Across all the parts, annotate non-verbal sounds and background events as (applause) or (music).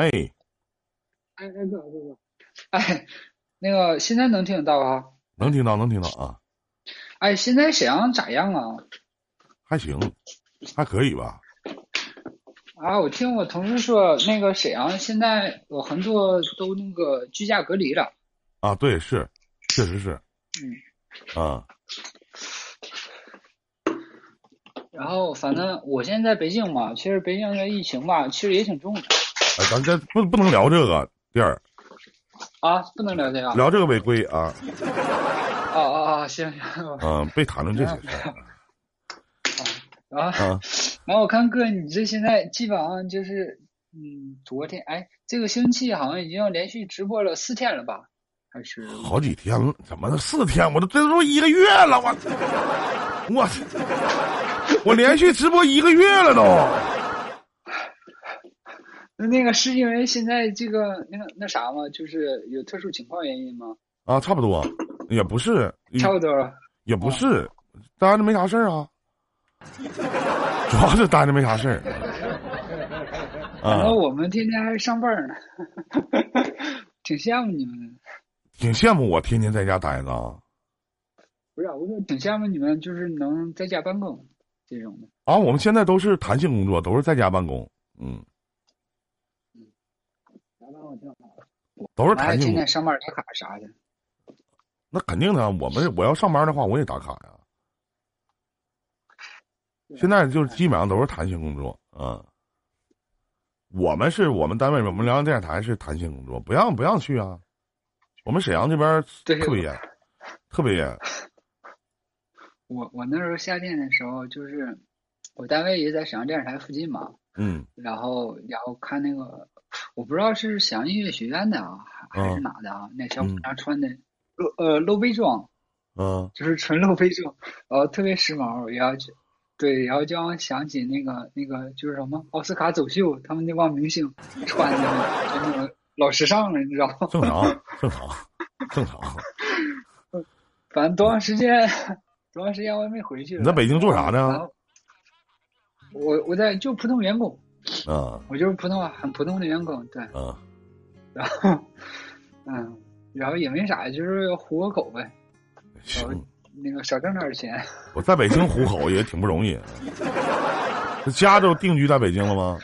哎，哎哎哥哥哥，哎，那个现在能听得到啊？能听到，能听到啊。哎，现在沈阳咋样啊？还行，还可以吧。啊，我听我同事说，那个沈阳现在有很多都那个居家隔离了。啊，对，是，确实是。嗯。啊。然后，反正我现在在北京嘛，其实北京的疫情吧，其实也挺重的。哎，咱这不不能聊这个店儿。啊，不能聊这个。聊这个违规啊。啊啊啊！行行。嗯，别谈论这些事儿。(laughs) 啊啊！然后我看哥，你这现在基本上就是，嗯，昨天哎，这个星期好像已经要连续直播了四天了吧？还是好几天了？怎么四天？我都这都一个月了，我我。我连续直播一个月了都。那那个是因为现在这个那个那啥吗？就是有特殊情况原因吗？啊，差不多，也不是。差不多。也不是，待着没啥事儿啊。(laughs) 主要是待着没啥事儿。(laughs) 啊。那我们天天还上班呢，(laughs) 挺羡慕你们的。挺羡慕我天天在家待着。不是，我说挺羡慕你们，就是能在家办公。这种的啊，我们现在都是弹性工作，都是在家办公，嗯，嗯，家办公挺好，都是弹性。今天上班打卡啥的？那肯定的，我们我要上班的话，我也打卡呀。现在就是基本上都是弹性工作，嗯，我们是我们单位，我们辽阳电视台是弹性工作，不让不让去啊。我们沈阳这边特别严，特别严。我我那时候夏天的时候，就是我单位也在沈阳电视台附近嘛，嗯，然后然后看那个，我不知道是沈阳音乐学院的啊，还是哪的啊？那小姑娘穿的露呃露背装，嗯，就是纯露背装，然后特别时髦，然后就对，然后就让我想起那个那个就是什么奥斯卡走秀，他们那帮明星穿的就那种老时尚了，你知道吗？(laughs) 正常，正常，正常。反正多长时间？多长时间我也没回去。你在北京做啥呢？我我在就普通员工。嗯。我就是普通话很普通的员工，对。嗯。然后，嗯，然后也没啥，就是糊个口呗。行。那个少挣点钱。我在北京糊口也挺不容易。这家都定居在北京了吗？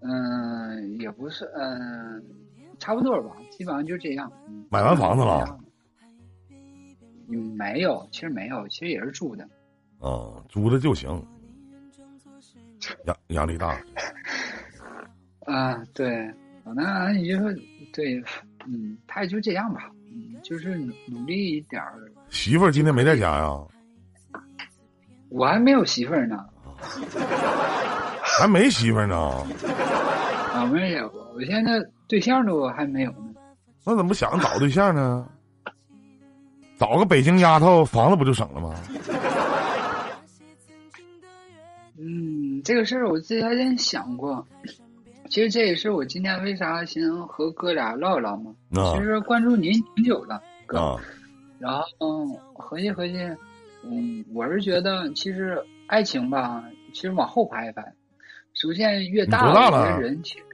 嗯，也不是，嗯，差不多吧，基本上就这样。买完房子了。嗯，没有，其实没有，其实也是住的。嗯，租的就行。压压力大。(laughs) 啊，对，那你就说，对，嗯，他也就这样吧，嗯，就是努力一点儿。媳妇儿今天没在家呀？我还没有媳妇儿呢。还没媳妇儿呢？啊，没有，我现在对象都还没有呢。那怎么不想找对象呢？找个北京丫头，房子不就省了吗？这个事儿我自己还真想过。其实这也是我今天为啥想和哥俩唠一唠嘛。其实关注您挺久了，哥。然后嗯，合计合计，嗯，我是觉得其实爱情吧，其实往后排一排。逐渐越大了，人其实。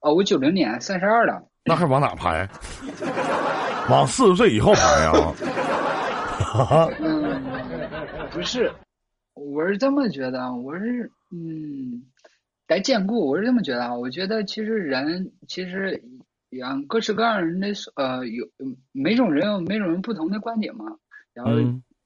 哦，我九零年，三十二了。那还往哪排？(laughs) 往四十岁以后排啊？(laughs) 嗯，不是，我是这么觉得，我是嗯，得兼顾，我是这么觉得啊。我觉得其实人其实养各式各样人的呃有每种人有每种人不同的观点嘛。然后，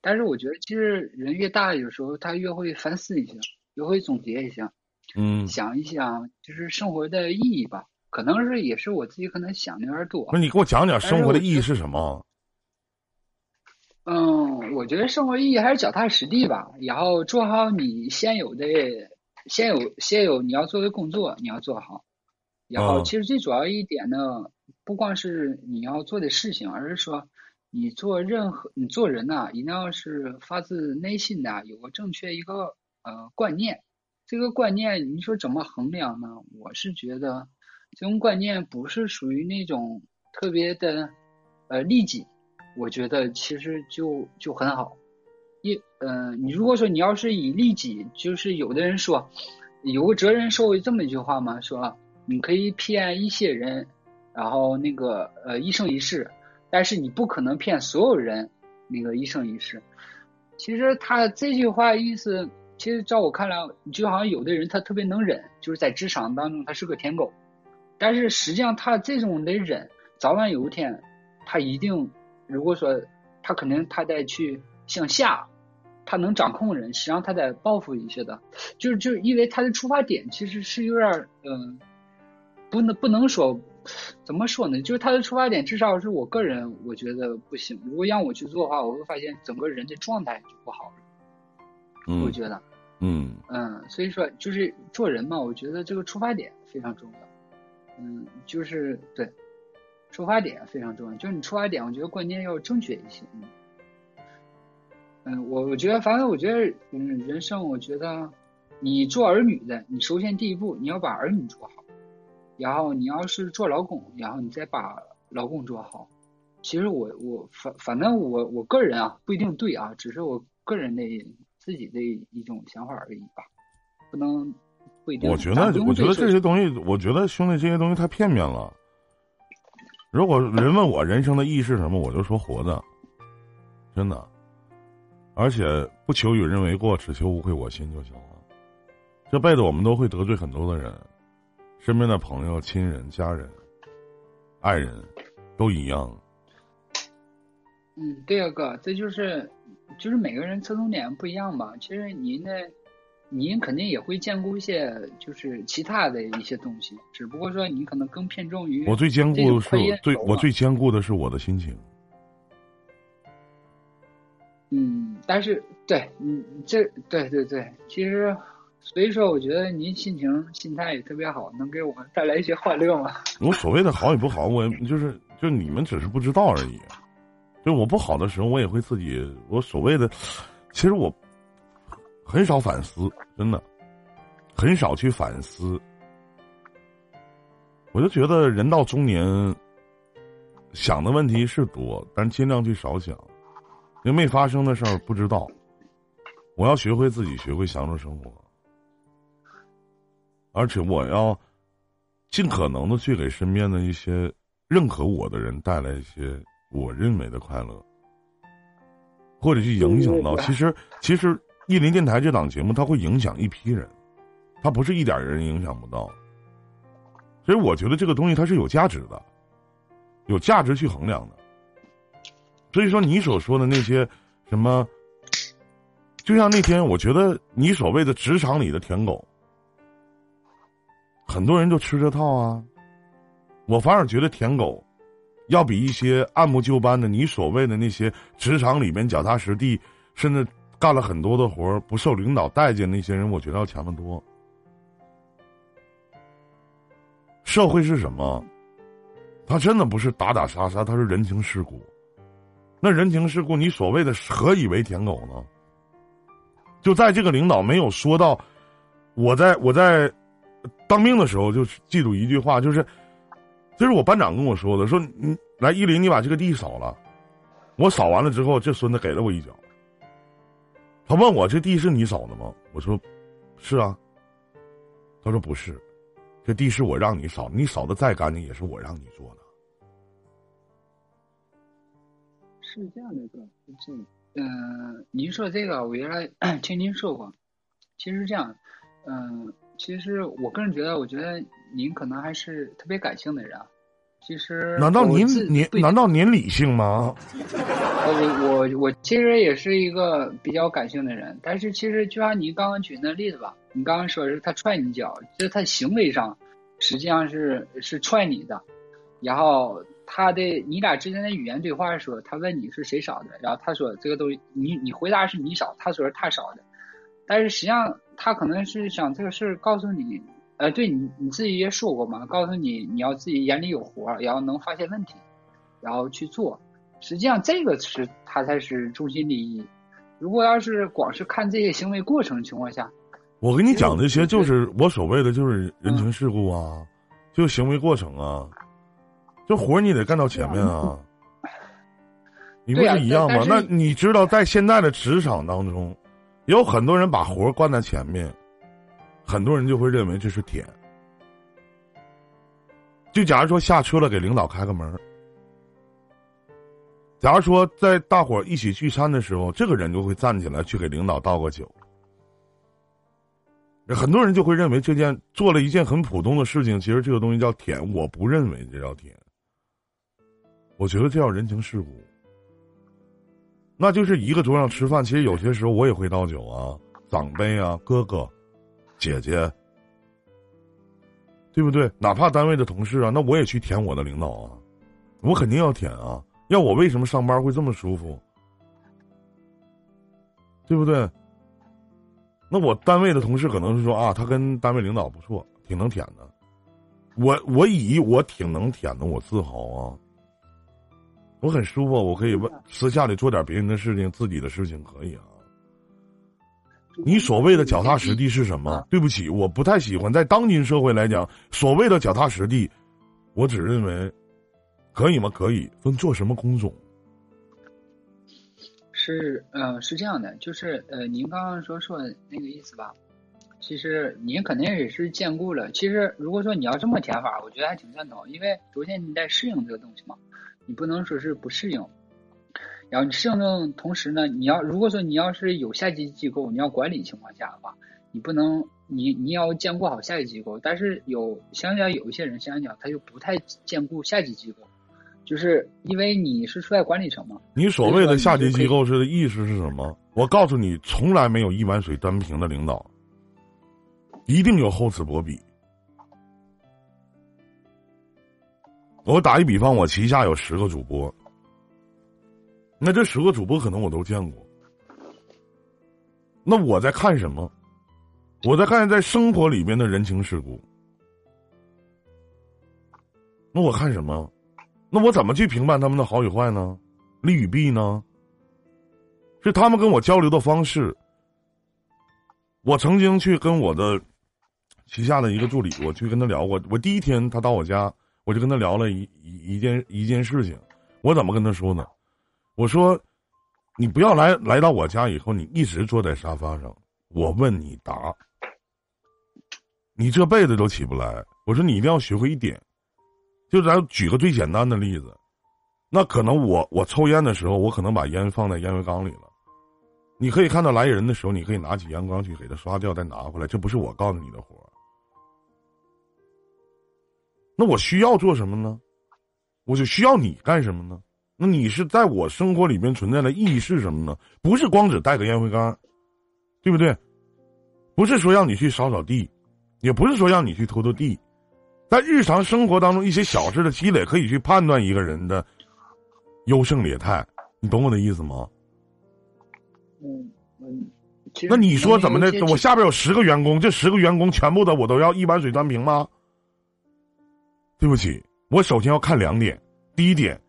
但是我觉得其实人越大，有时候他越会反思一下，越会总结一下，嗯，想一想就是生活的意义吧。可能是也是我自己可能想的有点多。那你给我讲讲生活的意义是什么？嗯，我觉得生活意义还是脚踏实地吧，然后做好你现有的、现有、现有你要做的工作，你要做好。然后，其实最主要一点呢，不光是你要做的事情，而是说你做任何你做人呐，一定要是发自内心的有个正确一个呃观念。这个观念你说怎么衡量呢？我是觉得。这种观念不是属于那种特别的，呃，利己，我觉得其实就就很好。一，嗯，你如果说你要是以利己，就是有的人说，有个哲人说过这么一句话嘛，说，你可以骗一些人，然后那个呃一生一世，但是你不可能骗所有人那个一生一世。其实他这句话意思，其实照我看来，就好像有的人他特别能忍，就是在职场当中他是个舔狗，但是实际上他这种的忍，早晚有一天他一定，如果说他肯定他得去向下。他能掌控人，实际上他在报复一些的，就是就是因为他的出发点其实是有点嗯，不能不能说怎么说呢？就是他的出发点至少是我个人我觉得不行。如果让我去做的话，我会发现整个人的状态就不好了。嗯，我觉得，嗯嗯，所以说就是做人嘛，我觉得这个出发点非常重要。嗯，就是对，出发点非常重要。就是你出发点，我觉得关键要正确一些。嗯。嗯，我我觉得，反正我觉得，嗯，人生，我觉得，你做儿女的，你首先第一步，你要把儿女做好，然后你要是做老公，然后你再把老公做好。其实我我反反正我我个人啊，不一定对啊，只是我个人的自己的一种想法而已吧，不能不一定。我觉得，我觉得这些东西，我觉得兄弟这些东西太片面了。如果人问我人生的意义是什么，我就说活着，真的。而且不求与人为过，只求无愧我心就行了。这辈子我们都会得罪很多的人，身边的朋友、亲人、家人、爱人，都一样。嗯，对啊，哥，这就是，就是每个人侧重点不一样吧。其实您呢，您肯定也会兼顾一些，就是其他的一些东西，只不过说你可能更偏重于。我最兼顾的是最我最兼顾的是我的心情。嗯，但是对，嗯，这对对对，其实，所以说，我觉得您心情、心态也特别好，能给我们带来一些欢乐嘛。(laughs) 我所谓的好与不好，我就是就你们只是不知道而已。就我不好的时候，我也会自己，我所谓的，其实我很少反思，真的，很少去反思。我就觉得人到中年，想的问题是多，但尽量去少想。因为没发生的事儿不知道，我要学会自己学会享受生活，而且我要尽可能的去给身边的一些认可我的人带来一些我认为的快乐，或者去影响到。其实，其实意林电台这档节目，它会影响一批人，它不是一点人影响不到。所以，我觉得这个东西它是有价值的，有价值去衡量的。所以说，你所说的那些什么，就像那天，我觉得你所谓的职场里的舔狗，很多人就吃这套啊。我反而觉得舔狗，要比一些按部就班的你所谓的那些职场里面脚踏实地，甚至干了很多的活儿不受领导待见那些人，我觉得要强得多。社会是什么？他真的不是打打杀杀，他是人情世故。那人情世故，你所谓的何以为舔狗呢？就在这个领导没有说到，我在我在当兵的时候就记住一句话，就是这是我班长跟我说的，说你来依林，你把这个地扫了。我扫完了之后，这孙子给了我一脚。他问我这地是你扫的吗？我说是啊。他说不是，这地是我让你扫，你扫的再干净也是我让你做的。是这样的一个，这嗯，您说这个，我原来 (clears throat) 听您说过。其实这样，嗯，其实我个人觉得，我觉得您可能还是特别感性的人啊。其实，难道您您难道您理性吗？我我我其实也是一个比较感性的人，但是其实就像你刚刚举那例子吧，你刚刚说是他踹你脚，就是他行为上实际上是是踹你的，然后。他的你俩之间的语言对话说，他问你是谁少的，然后他说这个东西你你回答是你少，他说是他少的，但是实际上他可能是想这个事儿告诉你，呃，对你你自己也说过嘛，告诉你你要自己眼里有活，然后能发现问题，然后去做。实际上这个是他才是中心利益。如果要是光是看这些行为过程情况下，我跟你讲这些就是我所谓的就是人情世故啊，就行为过程啊。这活你得干到前面啊，你不是一样吗？那你知道，在现在的职场当中，有很多人把活儿关在前面，很多人就会认为这是舔。就假如说下车了，给领导开个门假如说在大伙儿一起聚餐的时候，这个人就会站起来去给领导倒个酒。很多人就会认为这件做了一件很普通的事情，其实这个东西叫舔。我不认为这叫舔，我觉得这叫人情世故。那就是一个桌上吃饭，其实有些时候我也会倒酒啊，长辈啊，哥哥、姐姐，对不对？哪怕单位的同事啊，那我也去舔我的领导啊，我肯定要舔啊。要我为什么上班会这么舒服？对不对？那我单位的同事可能是说啊，他跟单位领导不错，挺能舔的。我我以我挺能舔的，我自豪啊。我很舒服，我可以问私下里做点别人的事情，自己的事情可以啊。你所谓的脚踏实地是什么？对不起，我不太喜欢。在当今社会来讲，所谓的脚踏实地，我只认为可以吗？可以，分做什么工种。是，呃，是这样的，就是呃，您刚刚说说那个意思吧？其实您肯定也是兼顾了。其实如果说你要这么填法，我觉得还挺赞同，因为首先你得适应这个东西嘛，你不能说是不适应。然后你适应的同时呢，你要如果说你要是有下级机构，你要管理情况下的话，你不能你你要兼顾好下级机构，但是有相对有一些人相对讲他就不太兼顾下级机构。就是因为你是处在管理层嘛？你所谓的下级机构是的意思是什么？我告诉你，从来没有一碗水端平的领导，一定有厚此薄彼。我打一比方，我旗下有十个主播，那这十个主播可能我都见过。那我在看什么？我在看在生活里面的人情世故。那我看什么？那我怎么去评判他们的好与坏呢？利与弊呢？是他们跟我交流的方式。我曾经去跟我的旗下的一个助理，我去跟他聊过。我第一天他到我家，我就跟他聊了一一一件一件事情。我怎么跟他说呢？我说：“你不要来来到我家以后，你一直坐在沙发上，我问你答，你这辈子都起不来。”我说：“你一定要学会一点。”就咱举个最简单的例子，那可能我我抽烟的时候，我可能把烟放在烟灰缸里了。你可以看到来人的时候，你可以拿起烟缸去给他刷掉，再拿回来。这不是我告诉你的活那我需要做什么呢？我就需要你干什么呢？那你是在我生活里面存在的意义是什么呢？不是光只带个烟灰缸，对不对？不是说让你去扫扫地，也不是说让你去拖拖地。在日常生活当中，一些小事的积累可以去判断一个人的优胜劣汰，你懂我的意思吗？嗯嗯。那你说怎么的？我下边有十个员工，这十个员工全部的我都要一碗水端平吗？对不起，我首先要看两点：第一点，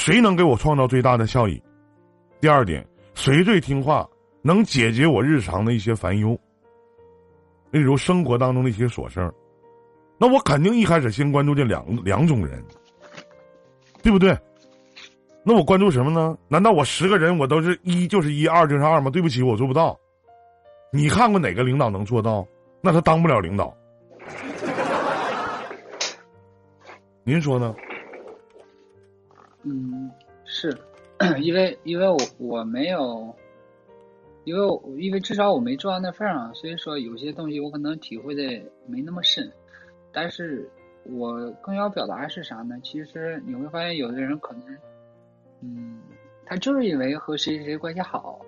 谁能给我创造最大的效益；第二点，谁最听话，能解决我日常的一些烦忧，例如生活当中的一些琐事儿。那我肯定一开始先关注这两两种人，对不对？那我关注什么呢？难道我十个人我都是一就是一，二就是二吗？对不起，我做不到。你看过哪个领导能做到？那他当不了领导。您说呢？嗯，是，因为因为我我没有，因为因为至少我没做到那份上，所以说有些东西我可能体会的没那么深。但是我更要表达的是啥呢？其实你会发现，有的人可能，嗯，他就是因为和谁谁关系好，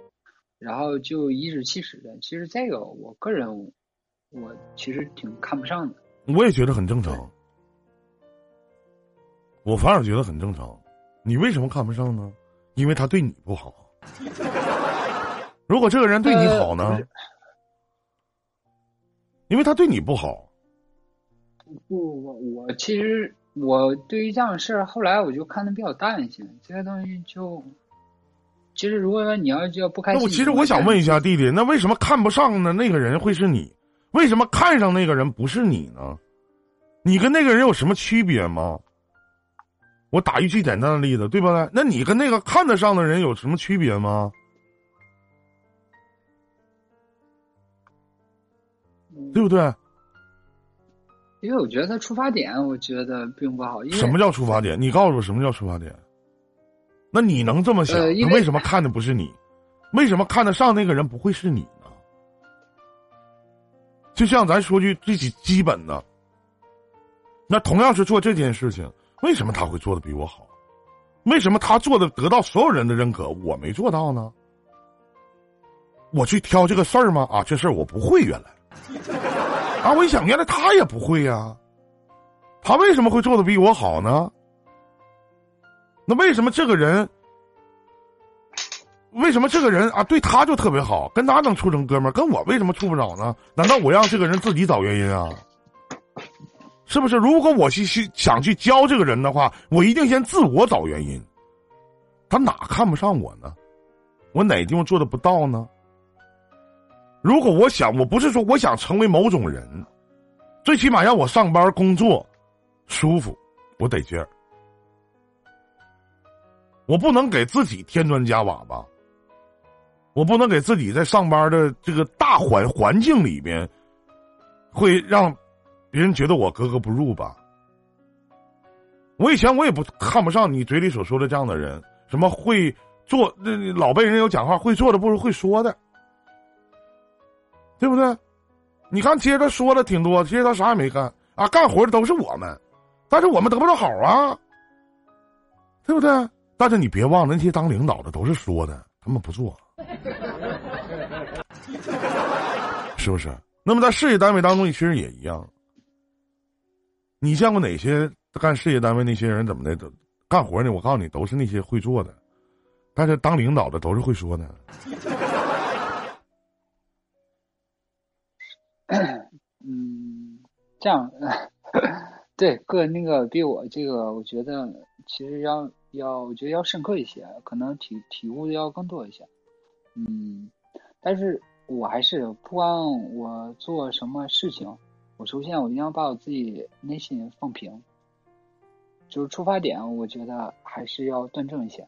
然后就颐指气使的。其实这个，我个人我其实挺看不上的。我也觉得很正常，我反而觉得很正常。你为什么看不上呢？因为他对你不好。如果这个人对你好呢？因为他对你不好。不，我我其实我对于这样的事儿，后来我就看的比较淡一些。这些东西就，其实如果说你要就不开心，那我其实我想问一下弟弟，那为什么看不上呢那个人会是你？为什么看上那个人不是你呢？你跟那个人有什么区别吗？我打一句简单的例子，对吧？那你跟那个看得上的人有什么区别吗？对不对？因为我觉得他出发点，我觉得并不好。什么叫出发点？你告诉我什么叫出发点？那你能这么想？他为什么看的不是你？为什么看得上那个人不会是你呢？就像咱说句最基基本的，那同样是做这件事情，为什么他会做的比我好？为什么他做的得到所有人的认可，我没做到呢？我去挑这个事儿吗？啊，这事儿我不会，原来。啊！我一想，原来他也不会呀，他为什么会做的比我好呢？那为什么这个人，为什么这个人啊，对他就特别好，跟他能处成哥们儿，跟我为什么处不着呢？难道我让这个人自己找原因啊？是不是？如果我去去想去教这个人的话，我一定先自我找原因。他哪看不上我呢？我哪地方做的不到呢？如果我想，我不是说我想成为某种人，最起码让我上班工作舒服，我得劲儿。我不能给自己添砖加瓦吧？我不能给自己在上班的这个大环环境里边，会让别人觉得我格格不入吧？我以前我也不看不上你嘴里所说的这样的人，什么会做那老辈人有讲话，会做的不如会说的。对不对？你看，接着说了挺多，其实他啥也没干啊，干活的都是我们，但是我们得不到好啊，对不对？但是你别忘了，那些当领导的都是说的，他们不做，(laughs) 是不是？那么在事业单位当中，其实也一样。你见过哪些干事业单位那些人怎么的都干活呢？我告诉你，都是那些会做的，但是当领导的都是会说的。嗯，这样，(laughs) 对，个那个比我这个，我觉得其实要要，我觉得要深刻一些，可能体体悟的要更多一些。嗯，但是我还是不管我做什么事情，我首先我一定要把我自己内心放平，就是出发点，我觉得还是要端正一些。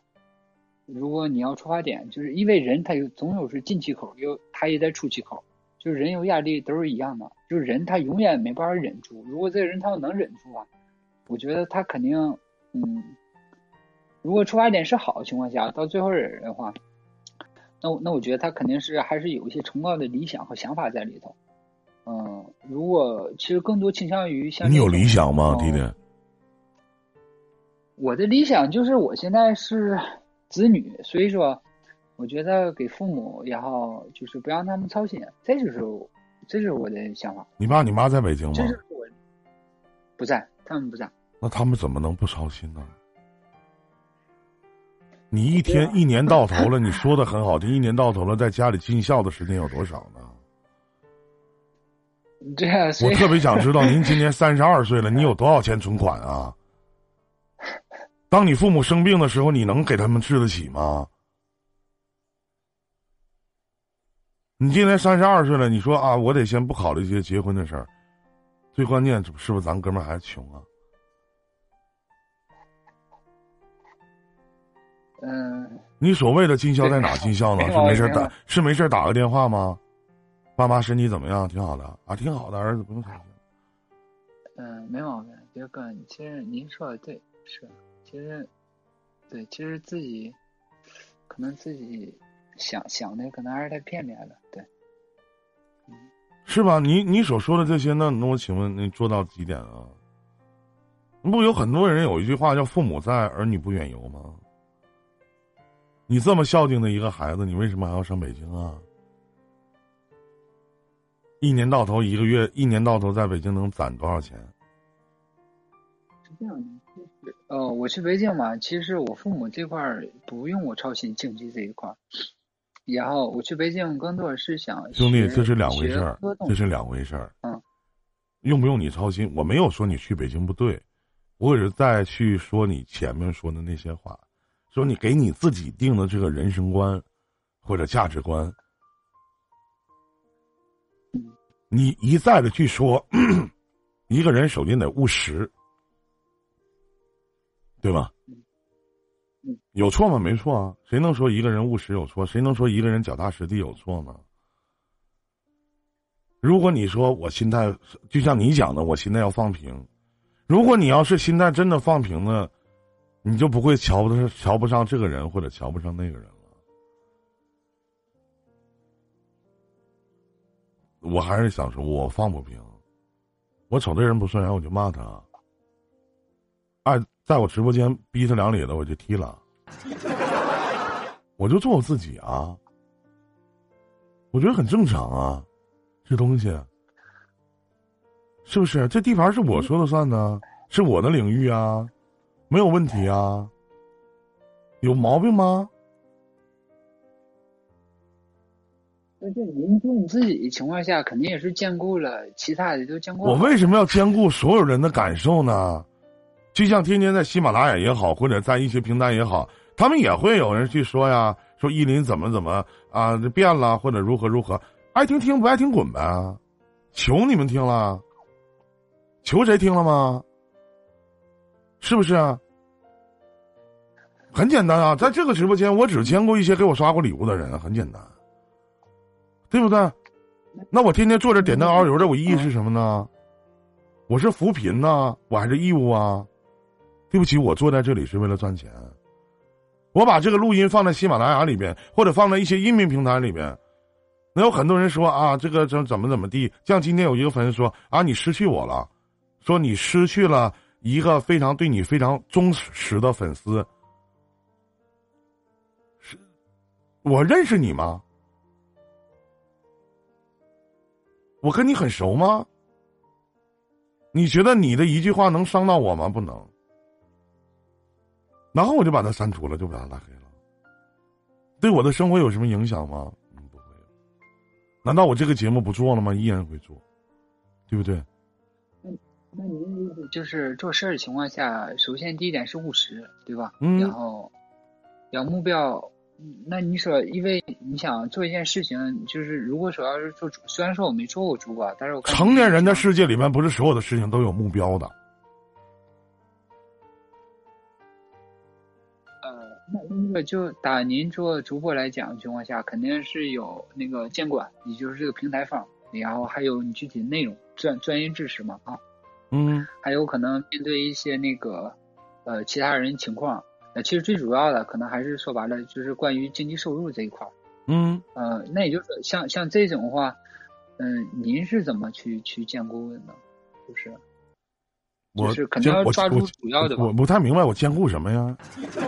如果你要出发点，就是因为人他有总有是进气口，有他也在出气口。就是人有压力都是一样的，就是人他永远没办法忍住。如果这个人他要能忍住啊，我觉得他肯定，嗯，如果出发点是好的情况下，到最后忍的话，那我那我觉得他肯定是还是有一些崇高的理想和想法在里头。嗯，如果其实更多倾向于像你有理想吗，弟弟？我的理想就是我现在是子女，所以说。我觉得给父母也好，就是不让他们操心，这就是，这就是我的想法。你爸你妈在北京吗？这是我，不在，他们不在。那他们怎么能不操心呢？你一天一年到头了，你说的很好，听一年到头了，在家里尽孝的时间有多少呢？(laughs) 这样，我特别想知道，您今年三十二岁了，你有多少钱存款啊？(laughs) 当你父母生病的时候，你能给他们治得起吗？你今年三十二岁了，你说啊，我得先不考虑一些结婚的事儿，最关键是不是咱哥们儿还穷啊？嗯。你所谓的尽孝在哪尽孝呢？(laughs) 是没事打是没事打个电话吗？爸妈身体怎么样？挺好的啊，挺好的，儿子不用操心。嗯，没毛病，杰哥，其实您说的对，是，其实，对，其实自己可能自己。想想的可能还是太片面了，对，是吧？你你所说的这些，那那我请问你做到几点啊？不有很多人有一句话叫“父母在，儿女不远游”吗？你这么孝敬的一个孩子，你为什么还要上北京啊？一年到头一个月，一年到头在北京能攒多少钱？是这样的，就是呃，我去北京嘛，其实我父母这块儿不用我操心经济这一块儿。然后我去北京更多是想兄弟，这是两回事儿，这是两回事儿。嗯，用不用你操心？我没有说你去北京不对，我只是再去说你前面说的那些话，说你给你自己定的这个人生观或者价值观，你一再的去说，一个人首先得务实，对吧？有错吗？没错啊，谁能说一个人务实有错？谁能说一个人脚踏实地有错呢？如果你说我心态就像你讲的，我心态要放平。如果你要是心态真的放平了，你就不会瞧不上瞧不上这个人或者瞧不上那个人我还是想说，我放不平。我瞅这人不顺眼，我就骂他。哎，在我直播间逼他两里的，我就踢了。我就做我自己啊，我觉得很正常啊，这东西是不是？这地盘是我说了算呢，是我的领域啊，没有问题啊，有毛病吗？那这您做你自己的情况下，肯定也是兼顾了其他的都兼顾。我为什么要兼顾所有人的感受呢？就像天天在喜马拉雅也好，或者在一些平台也好。他们也会有人去说呀，说依林怎么怎么啊变了，或者如何如何，爱听听不爱听滚呗，求你们听了，求谁听了吗？是不是？很简单啊，在这个直播间，我只见过一些给我刷过礼物的人，很简单，对不对？那我天天坐着点灯熬油的，我意义是什么呢？我是扶贫呢，我还是义务啊？对不起，我坐在这里是为了赚钱。我把这个录音放在喜马拉雅里边，或者放在一些音频平台里边，那有很多人说啊，这个怎怎么怎么地？像今天有一个粉丝说啊，你失去我了，说你失去了一个非常对你非常忠实的粉丝。是，我认识你吗？我跟你很熟吗？你觉得你的一句话能伤到我吗？不能。然后我就把他删除了，就把他拉黑了。对我的生活有什么影响吗？嗯，不会。难道我这个节目不做了吗？依然会做，对不对？那那您的意思就是做事儿的情况下，首先第一点是务实，对吧？嗯。然后，要目标。那你说，因为你想做一件事情，就是如果说要是做，虽然说我没做过主播，但是我成年人的世界里面，不是所有的事情都有目标的。呃那那个就打您做主播来讲的情况下，肯定是有那个监管，也就是这个平台方，然后还有你具体的内容专专业知识嘛啊，嗯，还有可能面对一些那个呃其他人情况，呃其实最主要的可能还是说白了就是关于经济收入这一块儿，嗯，呃那也就是像像这种话，嗯，您是怎么去去兼顾的呢？就是，我是肯定要抓住主要的。我不太明白，我兼顾什么呀？(laughs) 不不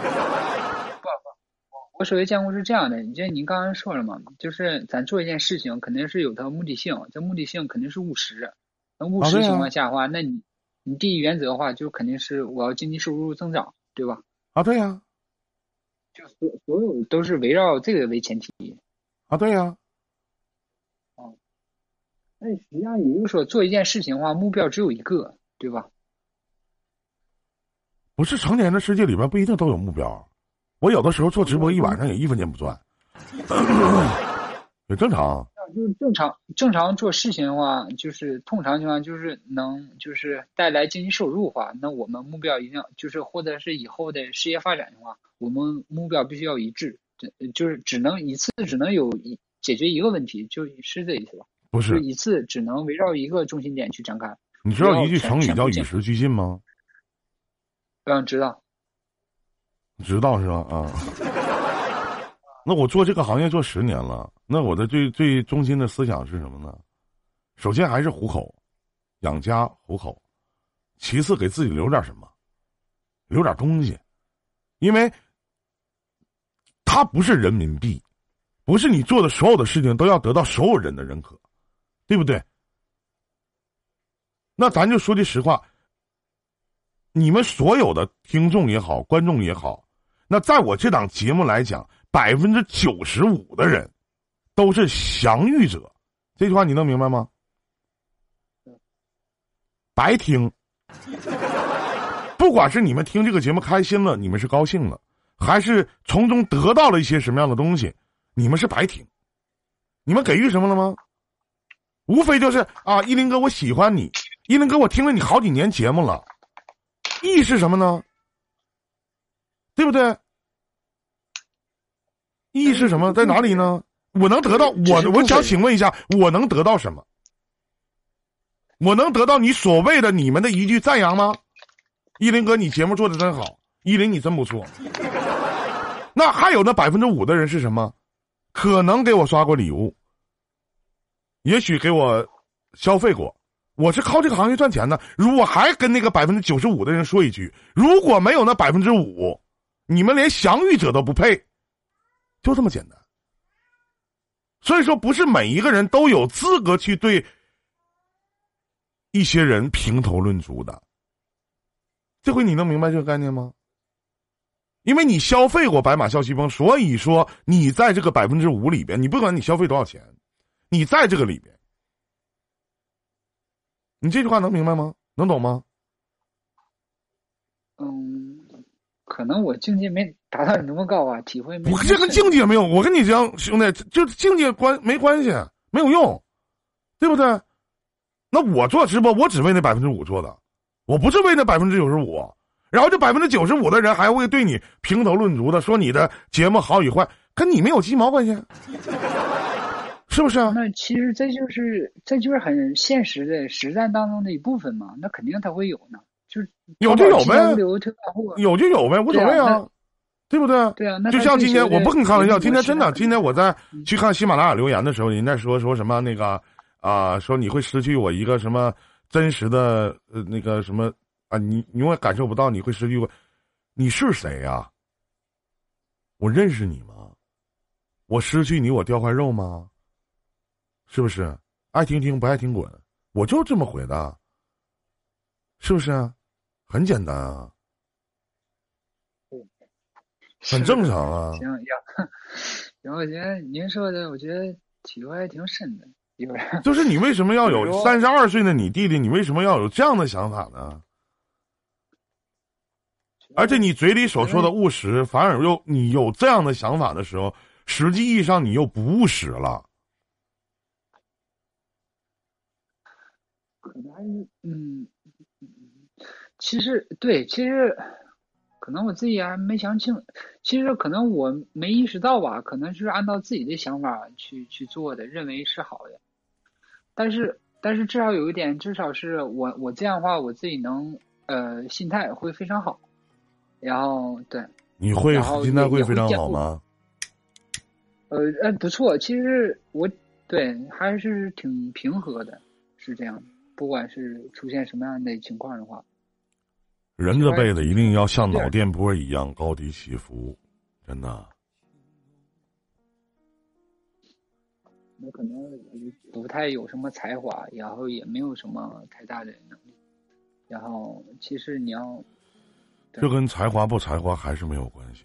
我所谓兼顾是这样的，你像您刚刚说了嘛，就是咱做一件事情肯定是有它目的性，这目的性肯定是务实。那务实情况下的话，那你你第一原则的话，就肯定是我要经济收入增长，对吧？啊，对呀。就所所有都是围绕这个为前提。啊，对呀。哦。那实际上也就是说，做一件事情的话，目标只有一个，对吧？不是成年的世界里边不一定都有目标。我有的时候做直播一晚上也一分钱不赚，(coughs) 也正常。就是正常正常做事情的话，就是通常情况就是能就是带来经济收入的话，那我们目标一定要就是或者是以后的事业发展的话，我们目标必须要一致，就是只能一次只能有一解决一个问题，就是这意思吧？不是一次只能围绕一个中心点去展开。你知道一句成语叫与时俱进吗？嗯，知道。知道是吧？啊，那我做这个行业做十年了，那我的最最中心的思想是什么呢？首先还是糊口，养家糊口；其次给自己留点什么，留点东西，因为它不是人民币，不是你做的所有的事情都要得到所有人的认可，对不对？那咱就说句实话，你们所有的听众也好，观众也好。那在我这档节目来讲，百分之九十五的人都是享誉者，这句话你能明白吗？白听，不管是你们听这个节目开心了，你们是高兴了，还是从中得到了一些什么样的东西，你们是白听。你们给予什么了吗？无非就是啊，依林哥，我喜欢你，依林哥，我听了你好几年节目了，意义是什么呢？对不对？意义是什么？在哪里呢？我能得到我？我想请问一下，我能得到什么？我能得到你所谓的你们的一句赞扬吗？依林哥，你节目做的真好，依林你真不错。(laughs) 那还有那百分之五的人是什么？可能给我刷过礼物，也许给我消费过。我是靠这个行业赚钱的。如果还跟那个百分之九十五的人说一句，如果没有那百分之五，你们连享誉者都不配，就这么简单。所以说，不是每一个人都有资格去对一些人评头论足的。这回你能明白这个概念吗？因为你消费过白马啸西风，所以说你在这个百分之五里边，你不管你消费多少钱，你在这个里边。你这句话能明白吗？能懂吗？嗯，可能我境界没达到你那么高啊，体会没。我这跟境界没有，我跟你讲，兄弟，就境界关没关系，没有用，对不对？那我做直播，我只为那百分之五做的，我不是为那百分之九十五。然后这百分之九十五的人还会对你评头论足的，说你的节目好与坏，跟你没有鸡毛关系。是不是啊？那其实这就是这就是很现实的实战当中的一部分嘛。那肯定他会有呢，就是有就有呗，有就有呗，无所谓啊，对不对？对啊，那就像今天我不跟你开玩笑，今天真的，今天我在去看喜马拉雅留言的时候，人家说说什么那个啊，说你会失去我一个什么真实的呃那个什么啊，你你永远感受不到你会失去我，你是谁呀？我认识你吗？我失去你，我掉块肉吗？是不是爱听听不爱听滚？我就这么回的，是不是？很简单啊，很正常啊。行，行，我觉得您说的，我觉得体会还挺深的，就是你为什么要有三十二岁的你弟弟？你为什么要有这样的想法呢？而且你嘴里所说的务实，反而又你有这样的想法的时候，实际意义上你又不务实了。可能嗯，其实对，其实可能我自己还没想清，其实可能我没意识到吧，可能是按照自己的想法去去做的，认为是好的。但是但是至少有一点，至少是我我这样的话，我自己能呃心态会非常好。然后对，你会心态会非常好吗？呃呃不错，其实我对还是挺平和的，是这样的。不管是出现什么样的情况的话，人这辈子一定要像脑电波一样高低起伏，真的。我可能不太有什么才华，然后也没有什么太大的能力，然后其实你要，这跟才华不才华还是没有关系，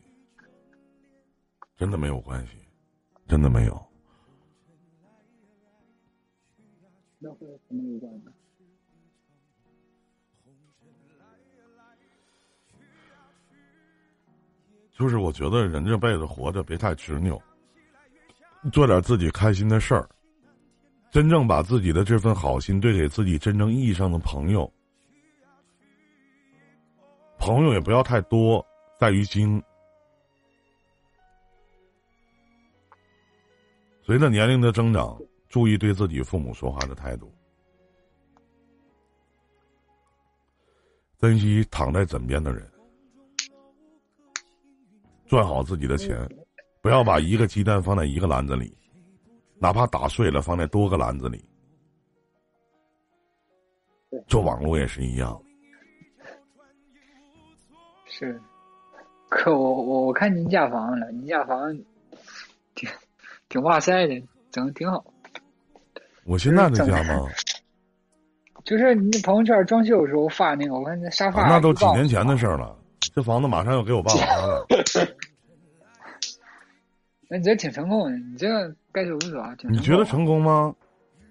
真的没有关系，真的没有。那会什么有关呢？就是我觉得人这辈子活着别太执拗，做点自己开心的事儿，真正把自己的这份好心对给自己真正意义上的朋友，朋友也不要太多，在于精。随着年龄的增长，注意对自己父母说话的态度，珍惜躺在枕边的人。赚好自己的钱，不要把一个鸡蛋放在一个篮子里，哪怕打碎了放在多个篮子里。做网络也是一样。是，可我我我看您家房了，您家房挺挺哇塞的，整的挺好。我现在的家吗？就是你朋友圈装修的时候发那个，我看那沙发。那都几年前的事了。这房子马上要给我爸拿了。(laughs) 那你这挺成功的，你这该说不说啊？你觉得成功吗？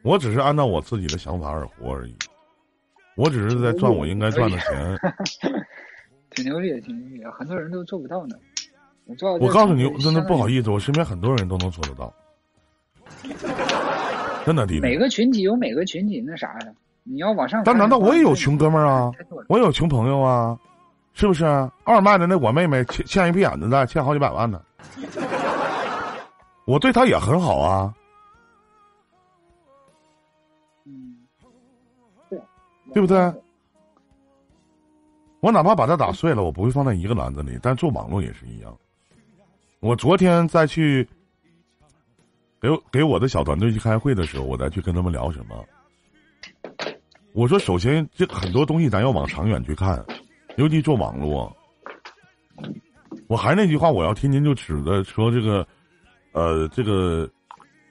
我只是按照我自己的想法而活而已，我只是在赚我应该赚的钱。(laughs) 挺牛逼，挺牛逼，很多人都做不到呢。我我告诉你，真的不好意思，我身边很多人都能做得到。真的，弟弟。每个群体有每个群体那啥呀？你要往上。但难道我也有穷哥们儿啊？我有穷朋友啊？是不是？二麦的那我妹妹欠欠一屁眼子债，欠好几百万呢。我对他也很好啊。嗯，对，对不对？我哪怕把它打碎了，我不会放在一个篮子里。但做网络也是一样。我昨天再去给给我的小团队去开会的时候，我再去跟他们聊什么？我说，首先这很多东西咱要往长远去看，尤其做网络。我还是那句话，我要天天就指着说这个，呃，这个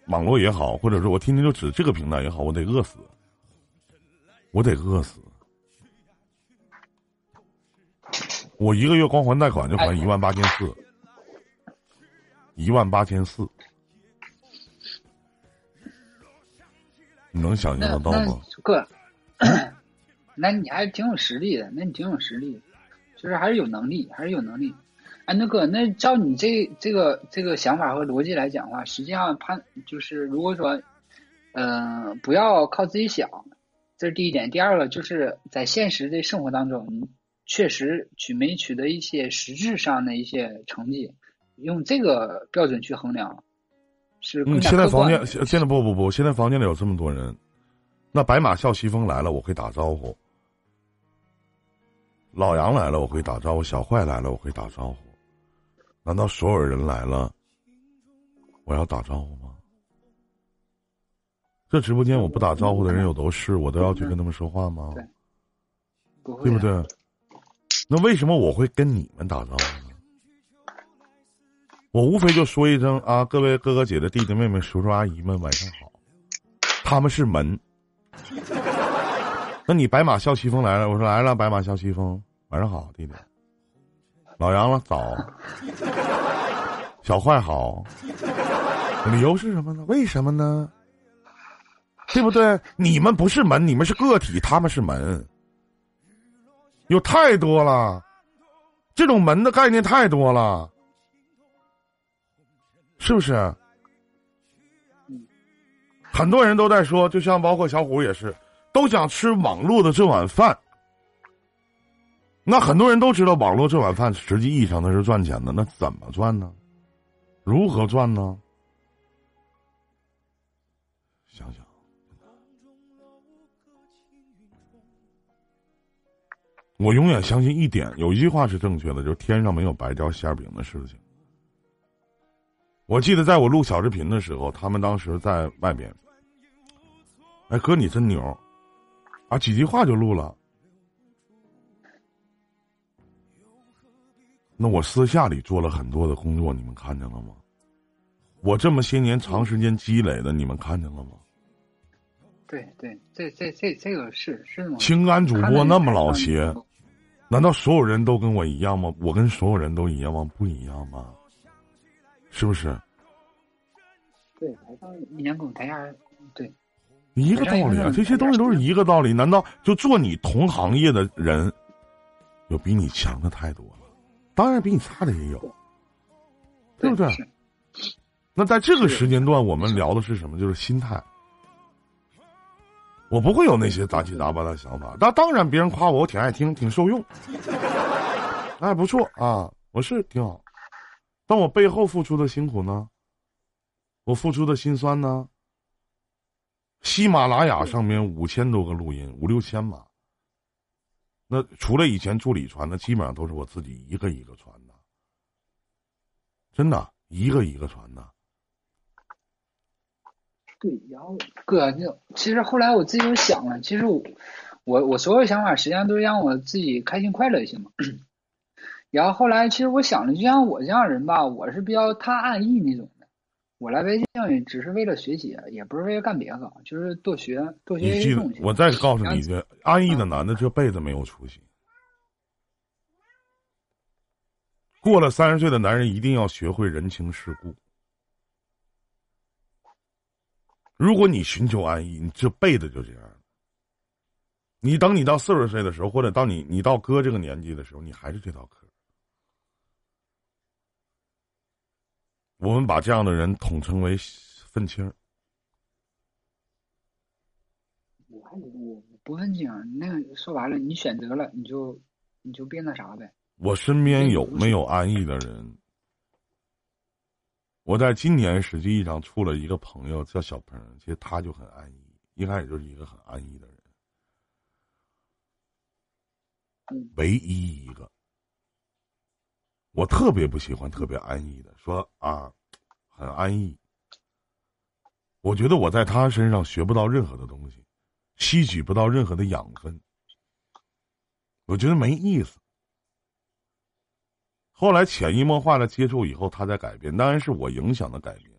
网络也好，或者说我天天就指这个平台也好，我得饿死，我得饿死。我一个月光还贷款就还一万八千四，一万八千四，你能想象得到吗？哥，(clears throat) 那你还挺有实力的，那你挺有实力，就是还是有能力，还是有能力。哎，那哥，那照你这这个这个想法和逻辑来讲的话，实际上判就是如果说，嗯，不要靠自己想，这是第一点。第二个就是在现实的生活当中，你。确实取没取得一些实质上的一些成绩，用这个标准去衡量，是嗯，现在房间现在不不不，现在房间里有这么多人，那白马啸西风来了，我会打招呼；老杨来了，我会打招呼；小坏来了，我会打招呼。难道所有人来了，我要打招呼吗？这直播间我不打招呼的人有都是，我都要去跟他们说话吗？对，对不对？那为什么我会跟你们打招呼呢？我无非就说一声啊，各位哥哥姐姐、弟弟妹妹、叔叔阿姨们，晚上好。他们是门。(laughs) 那你白马啸西风来了，我说来了，白马啸西风，晚上好，弟弟。老杨了，早。(laughs) 小坏好。理由是什么呢？为什么呢？对不对？你们不是门，你们是个体，他们是门。有太多了，这种门的概念太多了，是不是？很多人都在说，就像包括小虎也是，都想吃网络的这碗饭。那很多人都知道，网络这碗饭实际意义上它是赚钱的，那怎么赚呢？如何赚呢？想想。我永远相信一点，有一句话是正确的，就是天上没有白掉馅饼的事情。我记得在我录小视频的时候，他们当时在外边，哎哥你真牛，啊几句话就录了。那我私下里做了很多的工作，你们看见了吗？我这么些年长时间积累的，你们看见了吗？对对，这这这这个是是吗？情感主播那么老邪。难道所有人都跟我一样吗？我跟所有人都一样吗？不一样吗？是不是？对，台上一年跟台下对，一个道理啊！这些东西都是一个道理。难道就做你同行业的人，有比你强的太多了？当然，比你差的也有，对不对？那在这个时间段，我们聊的是什么？就是心态。我不会有那些杂七杂八的想法，那当然别人夸我，我挺爱听，挺受用。(laughs) 哎，不错啊，我是挺好。但我背后付出的辛苦呢？我付出的辛酸呢？喜马拉雅上面五千多个录音，五六千吧。那除了以前助理传的，基本上都是我自己一个一个传的，真的一个一个传的。对，然后哥，就其实后来我自己又想了，其实我我我所有想法实际上都是让我自己开心快乐就行嘛。(coughs) 然后后来其实我想了，就像我这样人吧，我是比较太安逸那种。我来北京只是为了学习，也不是为了干别的，就是多学多学一些东西。我再告诉你一句，安逸的男的这辈子没有出息。过了三十岁的男人一定要学会人情世故。如果你寻求安逸，你这辈子就这样。你等你到四十岁的时候，或者到你你到哥这个年纪的时候，你还是这套嗑。我们把这样的人统称为愤青。我我不愤青，那个说白了，你选择了，你就你就别那啥呗。我身边有没有安逸的人？我在今年实际上处了一个朋友，叫小鹏，其实他就很安逸，一开始就是一个很安逸的人。唯一一个。我特别不喜欢特别安逸的，说啊，很安逸。我觉得我在他身上学不到任何的东西，吸取不到任何的养分。我觉得没意思。后来潜移默化的接触以后，他在改变，当然是我影响的改变。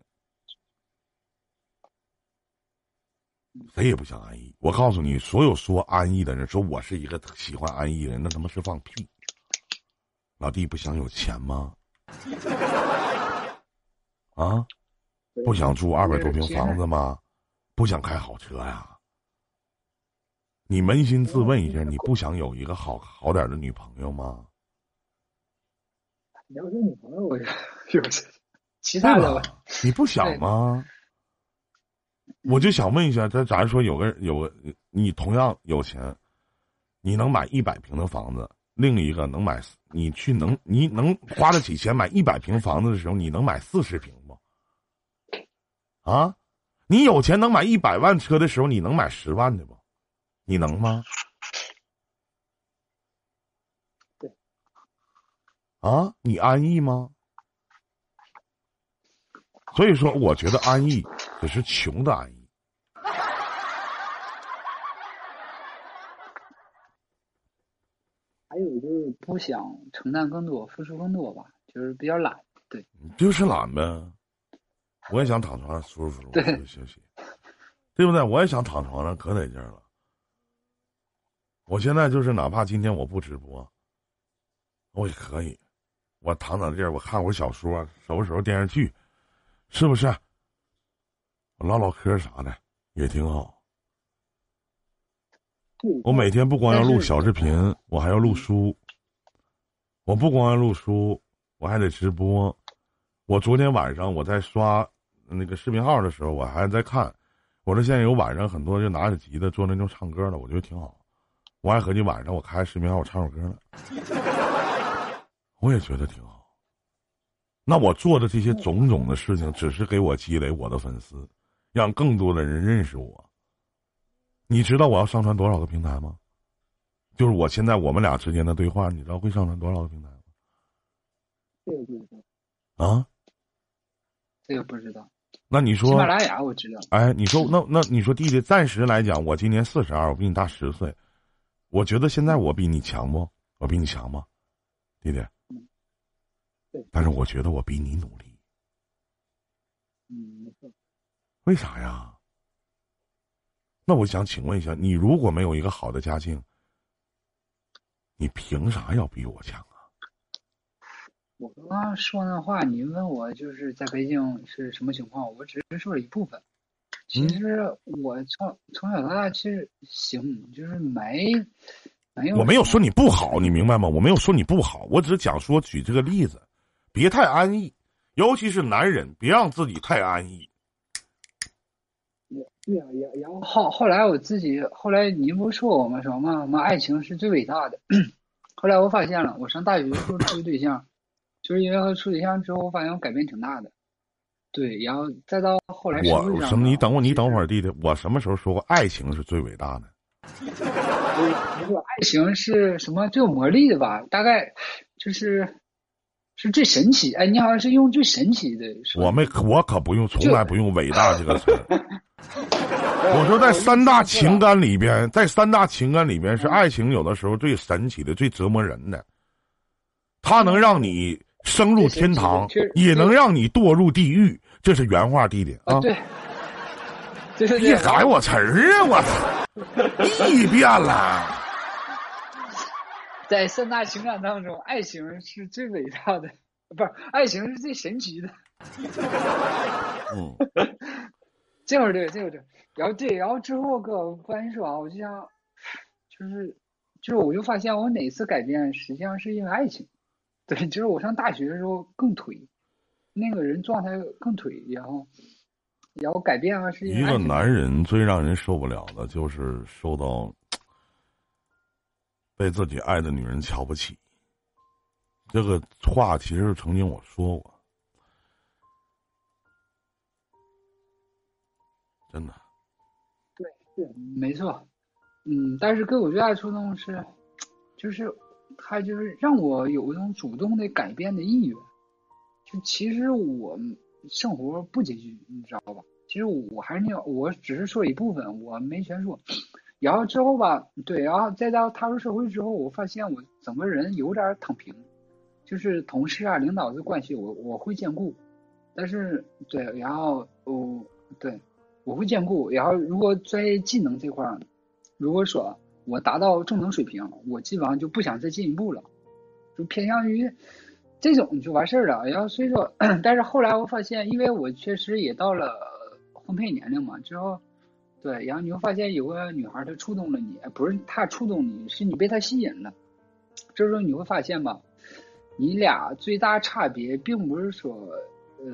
谁也不想安逸。我告诉你，所有说安逸的人，说我是一个喜欢安逸的人，那他妈是放屁。老弟，不想有钱吗？(laughs) 啊，不想住二百多平房子吗？不想开好车呀？你扪心自问一下，你不想有一个好好点的女朋友吗？你要说女朋友，我有其他的吧？你不想吗？我就想问一下，咱咱说有个有个你同样有钱，你能买一百平的房子，另一个能买，你去能你能花得起钱买一百平房子的时候，你能买四十平不？啊，你有钱能买一百万车的时候，你能买十万的不？你能吗？对。啊，你安逸吗？所以说，我觉得安逸。只是穷的安逸，还有就是不想承担更多、付出更多吧，就是比较懒，对，就是懒呗。我也想躺床上舒舒服 (laughs) 服休息，对不对？我也想躺床上可得劲了。我现在就是哪怕今天我不直播，我也可以，我躺躺地儿，我看会小说，收拾收拾电视剧，是不是？唠唠嗑啥的也挺好。我每天不光要录小视频，我还要录书。我不光要录书，我还得直播。我昨天晚上我在刷那个视频号的时候，我还在看。我说现在有晚上很多就拿着吉他做那种唱歌的，我觉得挺好。我还合计晚上我开视频号我唱首歌呢。我也觉得挺好。那我做的这些种种的事情，只是给我积累我的粉丝。让更多的人认识我。你知道我要上传多少个平台吗？就是我现在我们俩之间的对话，你知道会上传多少个平台吗？这个不知道。啊？这个不知道。那你说？喜马拉雅我知道。哎，你说那那你说弟弟，暂时来讲，我今年四十二，我比你大十岁，我觉得现在我比你强不？我比你强吗？弟弟。嗯。对。但是我觉得我比你努力。嗯，没错。为啥呀？那我想请问一下，你如果没有一个好的家境，你凭啥要比我强啊？我刚刚说那话，你问我就是在北京是什么情况，我只是说了一部分。其实我从从小到大其实行，就是没没有。我没有说你不好，你明白吗？我没有说你不好，我只是讲说举这个例子，别太安逸，尤其是男人，别让自己太安逸。对啊，然然后后后来我自己后来您不说我们什么吗？爱情是最伟大的。(clears throat) 后来我发现了，我上大学的时候处对象，就是因为和处对象之后，我发现我改变挺大的。对，然后再到后来，我什么？你等我，你等会儿，弟弟，我什么时候说过爱情是最伟大的？(laughs) 不是，爱情是什么最有魔力的吧？大概就是是最神奇。哎，你好像是用最神奇的。我没，我可不用，从来不用伟大这个词。(laughs) 我说，在三大情感里边，在三大情感里边，是爱情有的时候最神奇的、最折磨人的。它能让你升入天堂，也能让你堕入地狱。这是原话，弟弟啊。对，(laughs) 这一改我词儿啊！我操，(laughs) 异变了。在三大情感当中，爱情是最伟大的，不是爱情是最神奇的。嗯。(laughs) 这会儿对，这会儿对，然后对，然后之后跟你说啊，我就想，就是，就是我就发现我哪次改变，实际上是因为爱情，对，就是我上大学的时候更颓，那个人状态更颓，然后，然后改变了是。一个男人最让人受不了的就是受到被自己爱的女人瞧不起，这个话其实曾经我说过。真的，对，是没错，嗯，但是给我最大的触动是，就是他就是让我有一种主动的改变的意愿。就其实我生活不拮据，你知道吧？其实我还是那样，我只是说一部分，我没全说。然后之后吧，对，然后再到踏入社会之后，我发现我整个人有点躺平，就是同事啊、领导的关系，我我会兼顾，但是对，然后我对，我会兼顾。然后如果在技能这块儿，如果说我达到中等水平，我基本上就不想再进一步了，就偏向于这种就完事儿了。然后所以说，但是后来我发现，因为我确实也到了婚配年龄嘛，之后。对，然后你会发现有个女孩她触动了你，不是她触动你，是你被她吸引了。这时候你会发现吧，你俩最大差别并不是说呃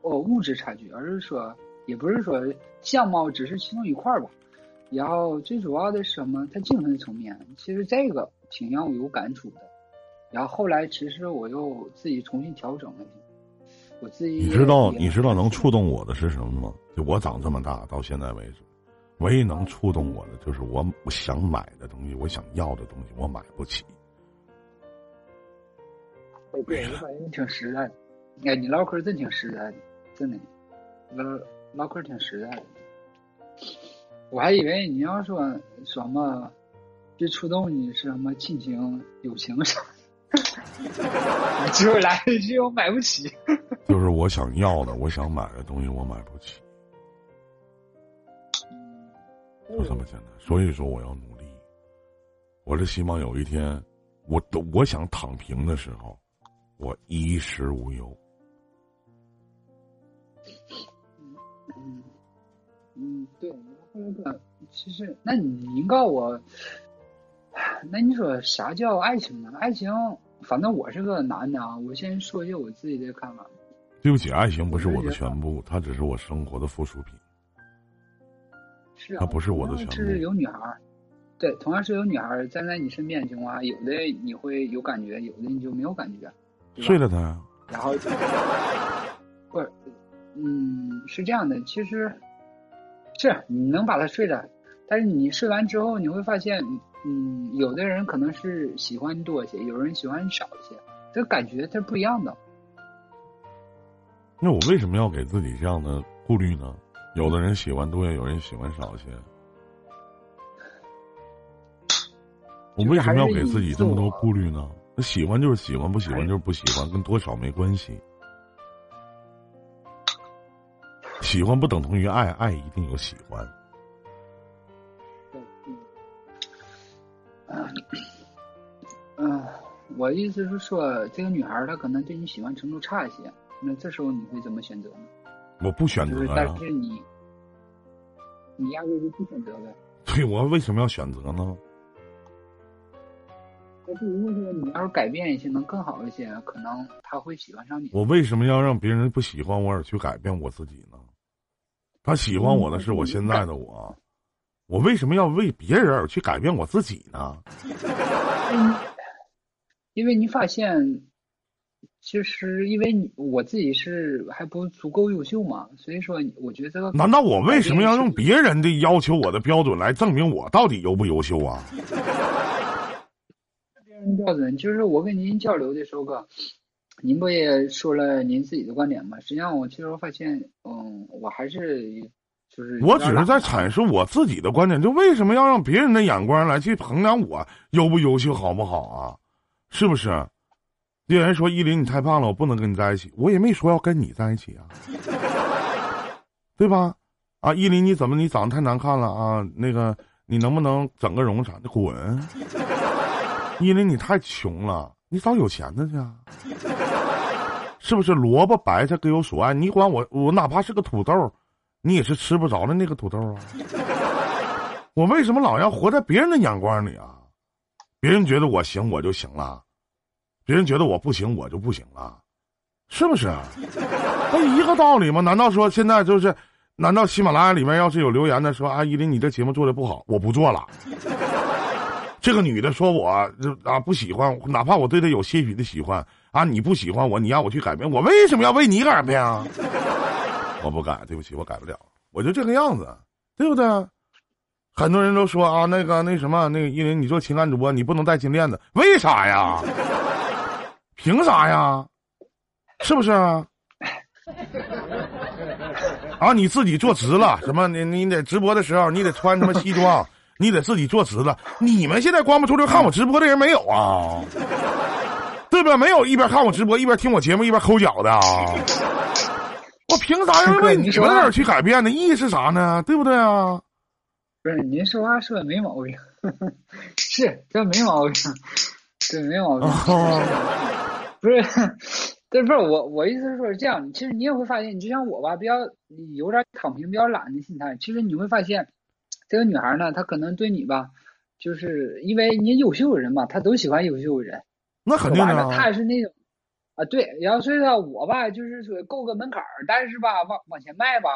哦物质差距，而是说也不是说相貌只是其中一块儿吧。然后最主要的是什么？他精神层面，其实这个挺让我有感触的。然后后来其实我又自己重新调整了，我自己你知道你知道能触动我的是什么吗？就我长这么大到现在为止。唯一能触动我的就是我我想买的东西，我想要的东西，我买不起。对，我感觉你挺实在的。哎，你唠嗑真挺实在的，真的，唠唠嗑挺实在的。我还以为你要说什么最触动你是什么亲情、友情啥，结 (laughs) 果来一句我买不起。(laughs) 就是我想要的，我想买的东西，我买不起。就这么简单，所以说我要努力。我是希望有一天，我都我想躺平的时候，我衣食无忧。嗯，对。那个，其实，那您告诉我，那你说啥叫爱情呢？爱情，反正我是个男的啊，我先说一下我自己的看法。对不起，爱情不是我的全部，它只是我生活的附属品。是啊，不是我的全部是有女孩儿，对，同样是有女孩儿站在你身边的情况下，有的你会有感觉，有的你就没有感觉。睡了她。然后，(laughs) 不是，嗯，是这样的，其实是你能把他睡的，但是你睡完之后，你会发现，嗯，有的人可能是喜欢多一些，有人喜欢少一些，这感觉它是不一样的。那我为什么要给自己这样的顾虑呢？有的人喜欢多些，有人喜欢少些。我为什么要给自己这么多顾虑呢？那喜欢就是喜欢，不喜欢就是不喜欢，跟多少没关系。喜欢不等同于爱，爱一定有喜欢。嗯，嗯，我的意思是说，这个女孩她可能对你喜欢程度差一些，那这时候你会怎么选择呢？我不选择呀，但是你，你压根就不选择呗。对，我为什么要选择呢？但是如果说你要是改变一些，能更好一些，可能他会喜欢上你。我为什么要让别人不喜欢我而去改变我自己呢？他喜欢我的是我现在的我，我为什么要为别人而去改变我自己呢？因为你发现。其实，因为你我自己是还不足够优秀嘛，所以说我觉得。难道我为什么要用别人的要求我的标准来证明我到底优不优秀啊？别 (laughs) 人标准就是我跟您交流的时候，哥，您不也说了您自己的观点吗？实际上，我其实我发现，嗯，我还是就是。我只是在阐述我自己的观点，就为什么要让别人的眼光来去衡量我优不优秀，好不好啊？是不是？有人说：“依林，你太胖了，我不能跟你在一起。”我也没说要跟你在一起啊，对吧？啊，依林，你怎么你长得太难看了啊？那个，你能不能整个容啥的？滚！(laughs) 依林，你太穷了，你找有钱的去。是不是萝卜白菜各有所爱？你管我，我哪怕是个土豆，你也是吃不着的那个土豆啊。我为什么老要活在别人的眼光里啊？别人觉得我行，我就行了。别人觉得我不行，我就不行了，是不是？那一个道理吗？难道说现在就是？难道喜马拉雅里面要是有留言的说阿依林你这节目做的不好，我不做了？这个女的说我啊不喜欢，哪怕我对她有些许的喜欢啊，你不喜欢我，你让我去改变，我为什么要为你改变啊？(laughs) 我不改，对不起，我改不了，我就这个样子，对不对？很多人都说啊，那个那什么，那个因为你做情感主播，你不能戴金链子，为啥呀？凭啥呀？是不是啊？啊，你自己坐直了，什么？你你得直播的时候，你得穿什么西装？你得自己坐直了。你们现在光不出溜看我直播的人没有啊？对吧？没有一边看我直播一边听我节目一边抠脚的啊！(laughs) 我凭啥要为你们而去改变呢？意义是啥呢？对不对啊？不是，您说话说的没毛病，(laughs) 是这没毛病，这没毛病。(laughs) 不是，这不是我，我意思是说是这样。其实你也会发现，你就像我吧，比较有点躺平、比较懒的心态。其实你会发现，这个女孩呢，她可能对你吧，就是因为你优秀的人嘛，她都喜欢优秀的人。那肯定的。他也是那种啊，对。然后所以说，我吧，就是说够个门槛儿，但是吧，往往前迈吧，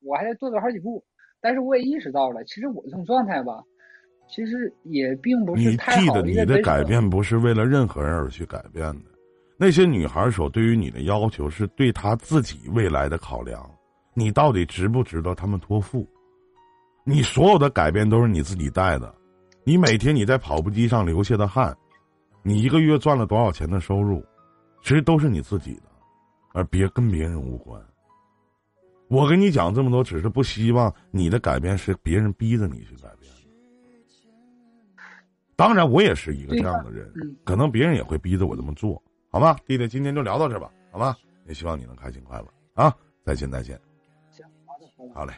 我还得多走好几步。但是我也意识到了，其实我这种状态吧，其实也并不是太好。你记得，你的改变不是为了任何人而去改变的。那些女孩所对于你的要求，是对她自己未来的考量。你到底值不值得他们托付？你所有的改变都是你自己带的。你每天你在跑步机上流下的汗，你一个月赚了多少钱的收入，其实都是你自己的，而别跟别人无关。我跟你讲这么多，只是不希望你的改变是别人逼着你去改变。当然，我也是一个这样的人，可能别人也会逼着我这么做，好吗？弟弟，今天就聊到这吧，好吗？也希望你能开心快乐啊！再见，再见。好嘞。